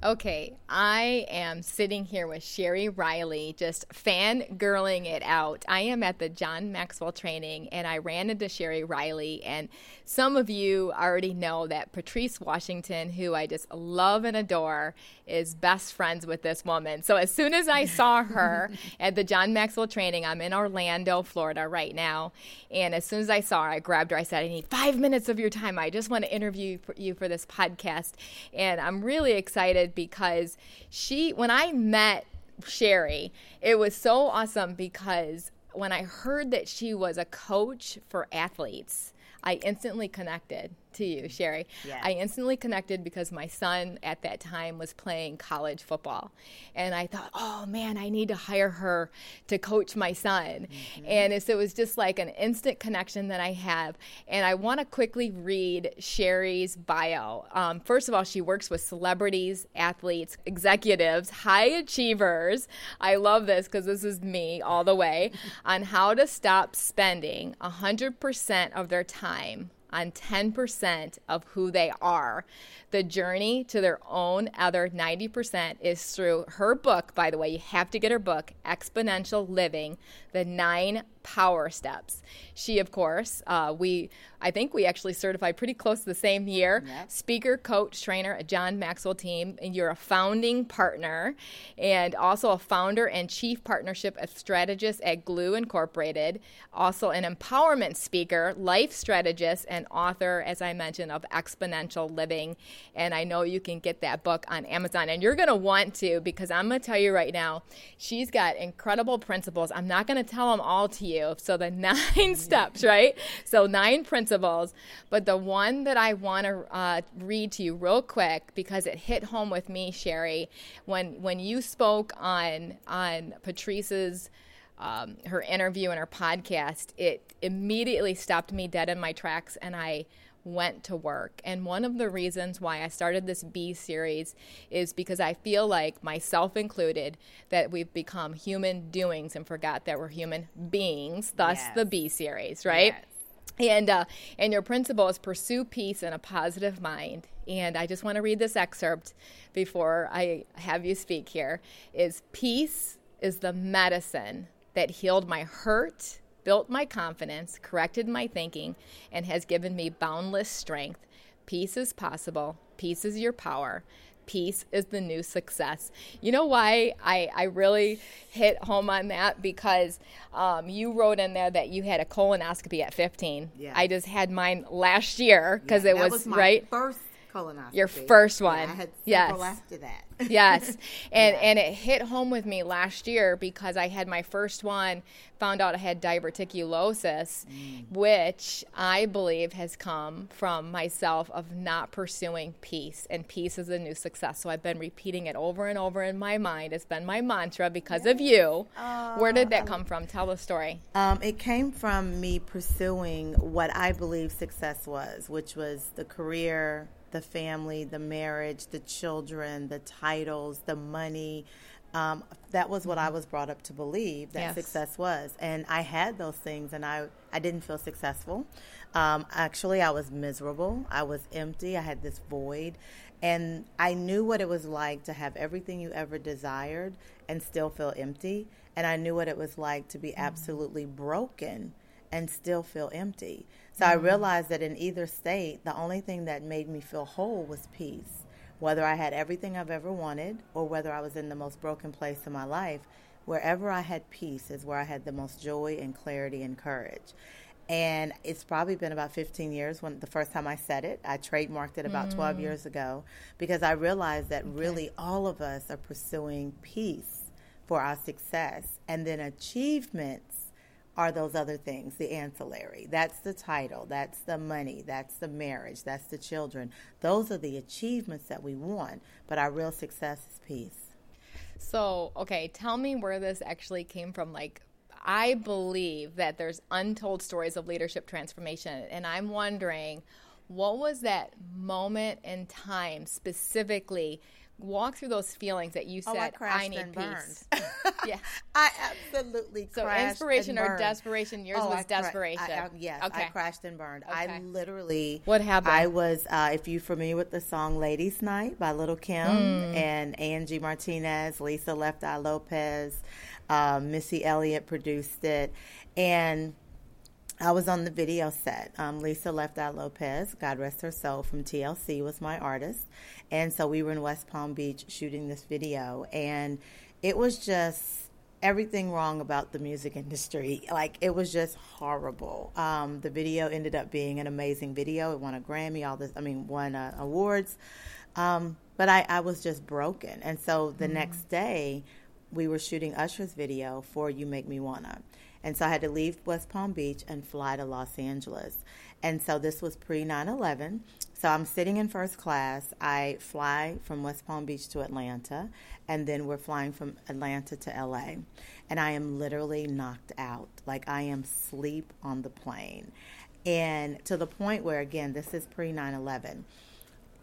Okay, I am sitting here with Sheri Riley, just fangirling it out. I am at the John Maxwell training and I ran into Sheri Riley. And some of you already know that Patrice Washington, who I just love and adore, is best friends with this woman. So as soon as I saw her at the John Maxwell training, I'm in Orlando, Florida right now. And as soon as I saw her, I grabbed her. I said, I need five minutes of your time. I just want to interview you for this podcast. And I'm really excited because she, when I met Sheri, it was so awesome because when I heard that she was a coach for athletes, I instantly connected to you, Sheri. Yes. I instantly connected because my son at that time was playing college football. And I thought, oh man, I need to hire her to coach my son. Mm-hmm. And so it was just like an instant connection that I have. And I want to quickly read Sheri's bio. Um, first of all, she works with celebrities, athletes, executives, high achievers. I love this because this is me all the way on how to stop spending 100% of their time on 10% of who they are. The journey to their own other 90% is through her book, by the way. You have to get her book, Exponential Living The Nine Power Steps. She, of course, uh, we I think we actually certified pretty close to the same year. Yep. Speaker, coach, trainer at John Maxwell team, and you're a founding partner, and also a founder and chief partnership strategist at Glue Incorporated. Also an empowerment speaker, life strategist, and author, as I mentioned, of Exponential Living. And I know you can get that book on Amazon, and you're going to want to because I'm going to tell you right now, she's got incredible principles. I'm not going to tell them all to you. So the nine steps, right? So nine principles. But the one that I want to uh, read to you real quick because it hit home with me, Sheri, when when you spoke on on Patrice's. Um, her interview and her podcast, it immediately stopped me dead in my tracks, and I went to work. And one of the reasons why I started this B series is because I feel like, myself included, that we've become human doings and forgot that we're human beings, thus yes. the B series, right? Yes. And uh, and your principle is pursue peace in a positive mind. And I just want to read this excerpt before I have you speak here. Is peace is the medicine that healed my hurt built my confidence, corrected my thinking, and has given me boundless strength. Peace is possible. Peace is your power. Peace is the new success. You know why I, I really hit home on that? Because um, you wrote in there that you had a colonoscopy at 15. Yeah. I just had mine last year because yeah, it was, was right. First colonoscopy. Your first one. Yeah, I had yes. after that. yes. And yeah. and it hit home with me last year because I had my first one, found out I had diverticulosis, mm. which I believe has come from myself of not pursuing peace. And peace is a new success. So I've been repeating it over and over in my mind. It's been my mantra because yes. of you. Uh, Where did that come from? Tell the story. Um, it came from me pursuing what I believe success was, which was the career the family, the marriage, the children, the titles, the money. Um, that was what I was brought up to believe that yes. success was. And I had those things and I, I didn't feel successful. Um, actually, I was miserable. I was empty. I had this void. And I knew what it was like to have everything you ever desired and still feel empty. And I knew what it was like to be mm-hmm. absolutely broken and still feel empty. So mm-hmm. I realized that in either state, the only thing that made me feel whole was peace. Whether I had everything I've ever wanted or whether I was in the most broken place in my life, wherever I had peace is where I had the most joy and clarity and courage. And it's probably been about 15 years when the first time I said it. I trademarked it about mm. 12 years ago because I realized that okay. really all of us are pursuing peace for our success and then achievements are those other things, the ancillary. That's the title, that's the money, that's the marriage, that's the children. Those are the achievements that we want, but our real success is peace. So, okay, tell me where this actually came from. Like, I believe that there's untold stories of leadership transformation, and I'm wondering what was that moment in time specifically walk through those feelings that you said oh, I, I, need peace. yeah, I absolutely so inspiration or desperation. Yours oh, was I desperation. Cra- I, yes, okay. I crashed and burned. Okay. I literally. What happened? I was. Uh, if you're familiar with the song "Ladies Night" by Lil' Kim mm. and Angie Martinez, Lisa Left Eye Lopez, uh, Missy Elliott produced it, and I was on the video set. Um, Lisa Left Eye Lopez, God rest her soul, from TLC was my artist. And so we were in West Palm Beach shooting this video. And it was just everything wrong about the music industry. Like, it was just horrible. Um, the video ended up being an amazing video. It won a Grammy, all this, I mean, won uh, awards. Um, but I, I was just broken. And so the mm-hmm. next day, we were shooting Usher's video for You Make Me Wanna. And so I had to leave West Palm Beach and fly to Los Angeles. And so this was pre 9 11. So I'm sitting in first class. I fly from West Palm Beach to Atlanta, and then we're flying from Atlanta to LA. And I am literally knocked out. Like I am sleep on the plane. And to the point where, again, this is pre 9 11,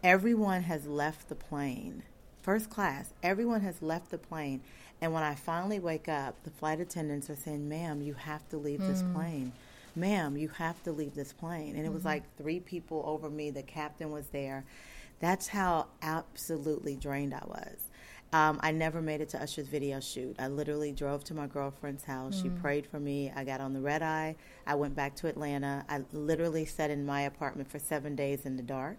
everyone has left the plane. First class, everyone has left the plane and when I finally wake up, the flight attendants are saying, ma'am, you have to leave mm. this plane. Ma'am, you have to leave this plane. And it mm-hmm. was like three people over me. The captain was there. That's how absolutely drained I was. Um, I never made it to Usher's video shoot. I literally drove to my girlfriend's house. Mm. She prayed for me. I got on the red eye. I went back to Atlanta. I literally sat in my apartment for seven days in the dark.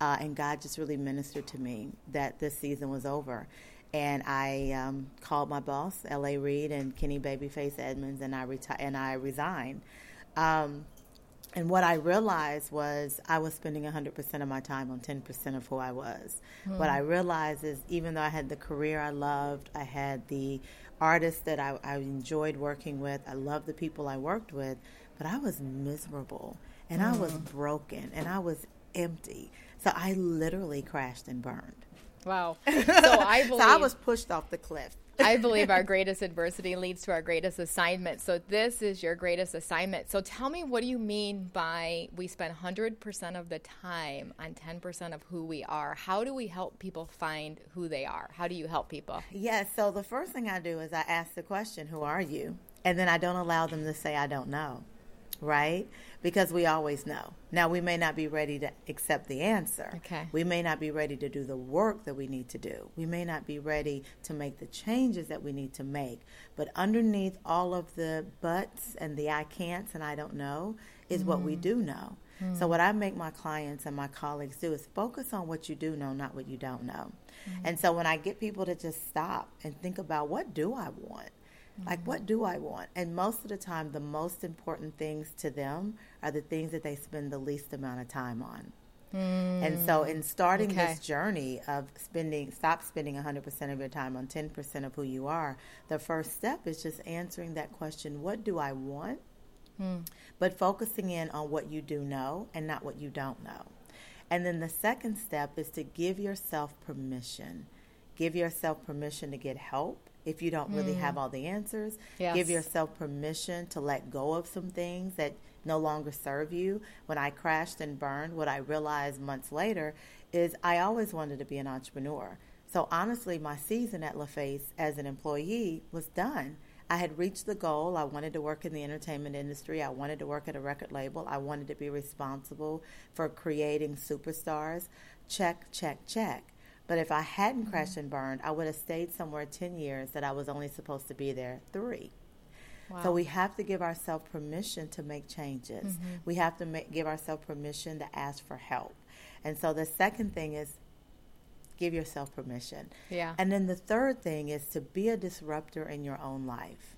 Uh, and God just really ministered to me that this season was over and I um, called my boss, L.A. Reid and Kenny Babyface Edmonds, and I reti- and I resigned. Um, and what I realized was I was spending 100% of my time on 10% of who I was. Mm. What I realized is even though I had the career I loved, I had the artists that I, I enjoyed working with, I loved the people I worked with, but I was miserable and mm. I was hmm. broken and I was empty. So I literally crashed and burned. Wow. So I believe so I was pushed off the cliff. I believe our greatest adversity leads to our greatest assignment. So this is your greatest assignment. So tell me, what do you mean by we spend 100% of the time on 10% of who we are? How do we help people find who they are? How do you help people? Yes. Yeah, so the first thing I do is I ask the question, "Who are you?" And then I don't allow them to say I don't know right? Because we always know. Now, we may not be ready to accept the answer. Okay. We may not be ready to do the work that we need to do. We may not be ready to make the changes that we need to make. But underneath all of the buts and the I can'ts and I don't know is mm-hmm. what we mm-hmm. do know. Mm-hmm. So, what I make my clients and my colleagues do is focus on what you do know, not what you don't know. Mm-hmm. And so, when I get people to just stop and think about what do I want? Like, what do I want? And most of the time, the most important things to them are the things that they spend the least amount of time on. Mm. And so, in starting okay. this journey of spending, stop spending 100% of your time on 10% of who you are, the first step is just answering that question what do I want? Mm. But focusing in on what you do know and not what you don't know. And then the second step is to give yourself permission. Give yourself permission to get help if you don't really mm. have all the answers. Yes. Give yourself permission to let go of some things that no longer serve you. When I crashed and burned, what I realized months later is I always wanted to be an entrepreneur. So honestly, my season at LaFace as an employee was done. I had reached the goal. I wanted to work in the entertainment industry. I wanted to work at a record label. I wanted to be responsible for creating superstars. Check, check, check. But if I hadn't mm-hmm. crashed and burned, I would have stayed somewhere 10 years that I was only supposed to be there three. Wow. So we have to give ourselves permission to make changes. Mm-hmm. We have to make, give ourselves permission to ask for help. And so the second thing is give yourself permission. Yeah. And then the third thing is to be a disruptor in your own life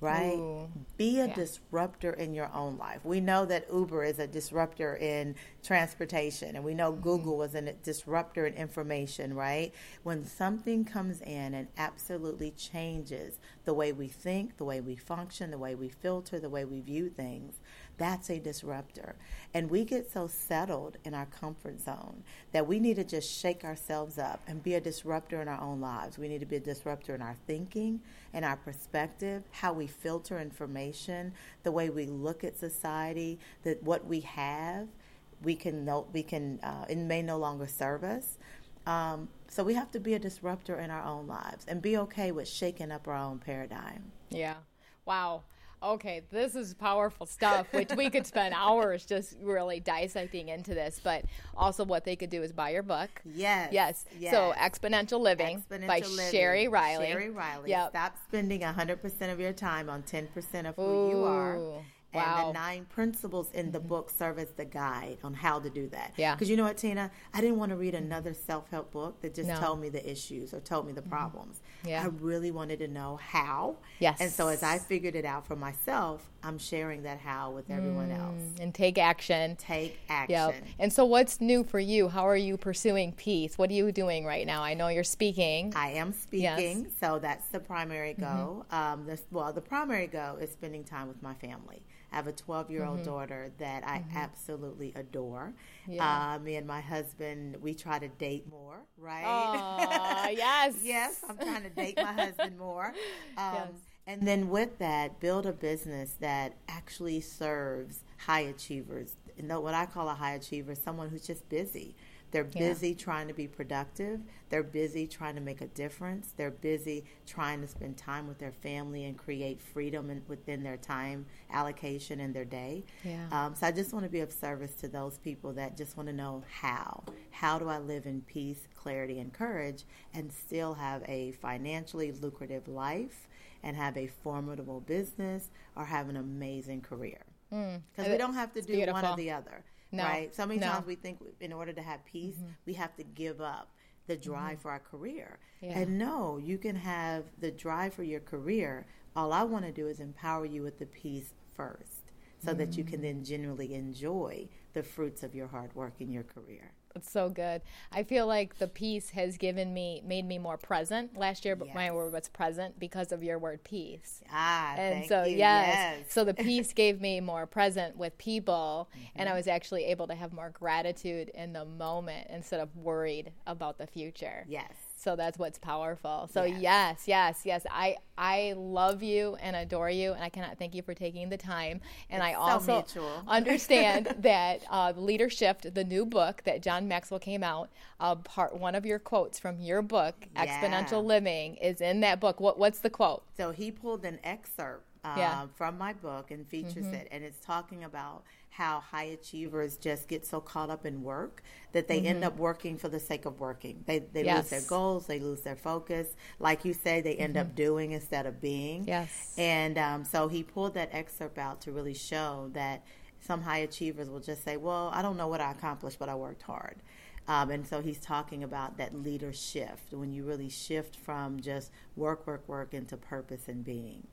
right? Ooh. Be a yeah. disruptor in your own life. We know that Uber is a disruptor in transportation, and we know mm-hmm. Google was a disruptor in information, right? When something comes in and absolutely changes the way we think, the way we function, the way we filter, the way we view things, That's a disruptor. And we get so settled in our comfort zone that we need to just shake ourselves up and be a disruptor in our own lives. We need to be a disruptor in our thinking and our perspective, how we filter information, the way we look at society, that what we have, we can know, we can uh, it may no longer serve us. Um, so we have to be a disruptor in our own lives and be okay with shaking up our own paradigm. Yeah. Wow. Okay, this is powerful stuff, which we could spend hours just really dissecting into this. But also, what they could do is buy your book. Yes. Yes. yes. So, Exponential Living Exponential by Living. Sheri Riley. Sheri Riley. Yep. Stop spending 100% of your time on 10% of who Ooh, you are. And the nine principles in the mm-hmm. book serve as the guide on how to do that. Yeah. Because you know what, Tina? I didn't want to read another self help book that just No. told me the issues or told me the mm-hmm. problems. Yeah. I really wanted to know how. Yes. And so as I figured it out for myself, I'm sharing that how with everyone else. and take action. Take action. Yep. And so, what's new for you? How are you pursuing peace? What are you doing right now? I know you're speaking. I am speaking, so that's the primary goal. Um, this, well, the primary goal is spending time with my family. I have a 12 year old daughter that I absolutely adore. Yeah. Uh, me and my husband, we try to date more, right? Aw, yes. yes, I'm trying to date my husband more. Um, Yes. And then with that, build a business that actually serves high achievers. You know what I call a high achiever? Someone who's just busy. They're Yeah. busy trying to be productive. They're busy trying to make a difference. They're busy trying to spend time with their family and create freedom in, within their time allocation and their day. Yeah. Um, so I just want to be of service to those people that just want to know how. How do I live in peace, clarity, and courage and still have a financially lucrative life and have a formidable business or have an amazing career? Mm. Because we don't have to do one or the other, No. right? So many No. times we think in order to have peace, mm-hmm. we have to give up the drive mm-hmm. for our career. Yeah. And no, you can have the drive for your career. All I want to do is empower you with the peace first so that you can mm. then genuinely enjoy the fruits of your hard work in your career. It's so good. I feel like the peace has given me, made me more present. Last year, but my word was present because of your word peace. Ah, And thank so, you. yes, yes. so the peace gave me more present with people, Mm-hmm. and I was actually able to have more gratitude in the moment instead of worried about the future. yes. So that's what's powerful. So Yes. yes, yes, yes. I I love you and adore you, and I cannot thank you for taking the time. And I It's so also mutual. understand that uh, Leadershift, the new book that John Maxwell came out, uh, part one of your quotes from your book, Yeah. Exponential Living, is in that book. What what's the quote? So he pulled an excerpt um, Yeah. from my book and features it, and it's talking about how high achievers just get so caught up in work that they end up working for the sake of working. They they lose their goals, they lose their focus. Like you say, they end up doing instead of being. Yes. And um, so he pulled that excerpt out to really show that some high achievers will just say, "Well, I don't know what I accomplished, but I worked hard." Um, and so he's talking about that leader shift when you really shift from just work, work, work into purpose and being.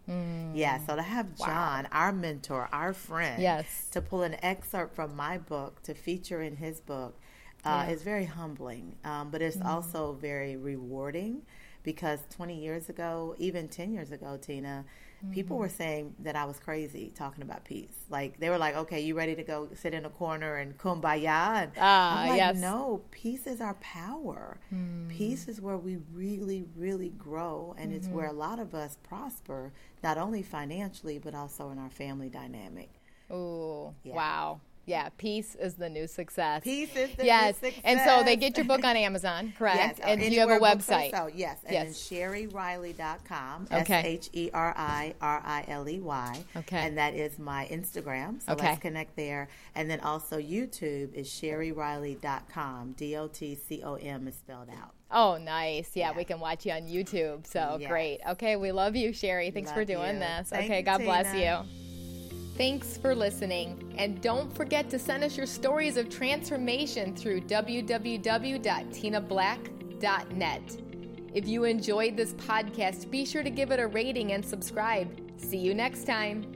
Yeah. So to have John, our mentor, our friend, Yes. to pull an excerpt from my book to feature in his book uh, Yeah. is very humbling, um, but it's also very rewarding because 20 years ago, even 10 years ago, Tina, people were mm-hmm. saying that I was crazy talking about peace. Like they were like, "Okay, you ready to go sit in a corner and kumbaya?" And Ah, I'm like, yes. "No, peace is our power. Hmm. Peace is where we really, really grow, and it's where mm-hmm. a lot of us prosper, not only financially but also in our family dynamic." Ooh, Yeah. wow. Yeah, peace is the new success. Peace is the new success. yes. And so they get your book on Amazon, correct? Yes, and you have a anywhere books are website? sold. Yes, and Yes. sheririley.com. Okay. S H E R I R I L E Y. Okay. And that is my Instagram. So Okay. let's connect there. And then also YouTube is sheririley.com. D O T C O M is spelled out. Oh, nice. Yeah, Yeah. we can watch you on YouTube. So Yes. great. Okay, we love you, Sheri. Thanks for doing you. this. Thank okay, you, God bless you. Thanks for listening. And don't forget to send us your stories of transformation through www.tinablack.net. If you enjoyed this podcast, be sure to give it a rating and subscribe. See you next time.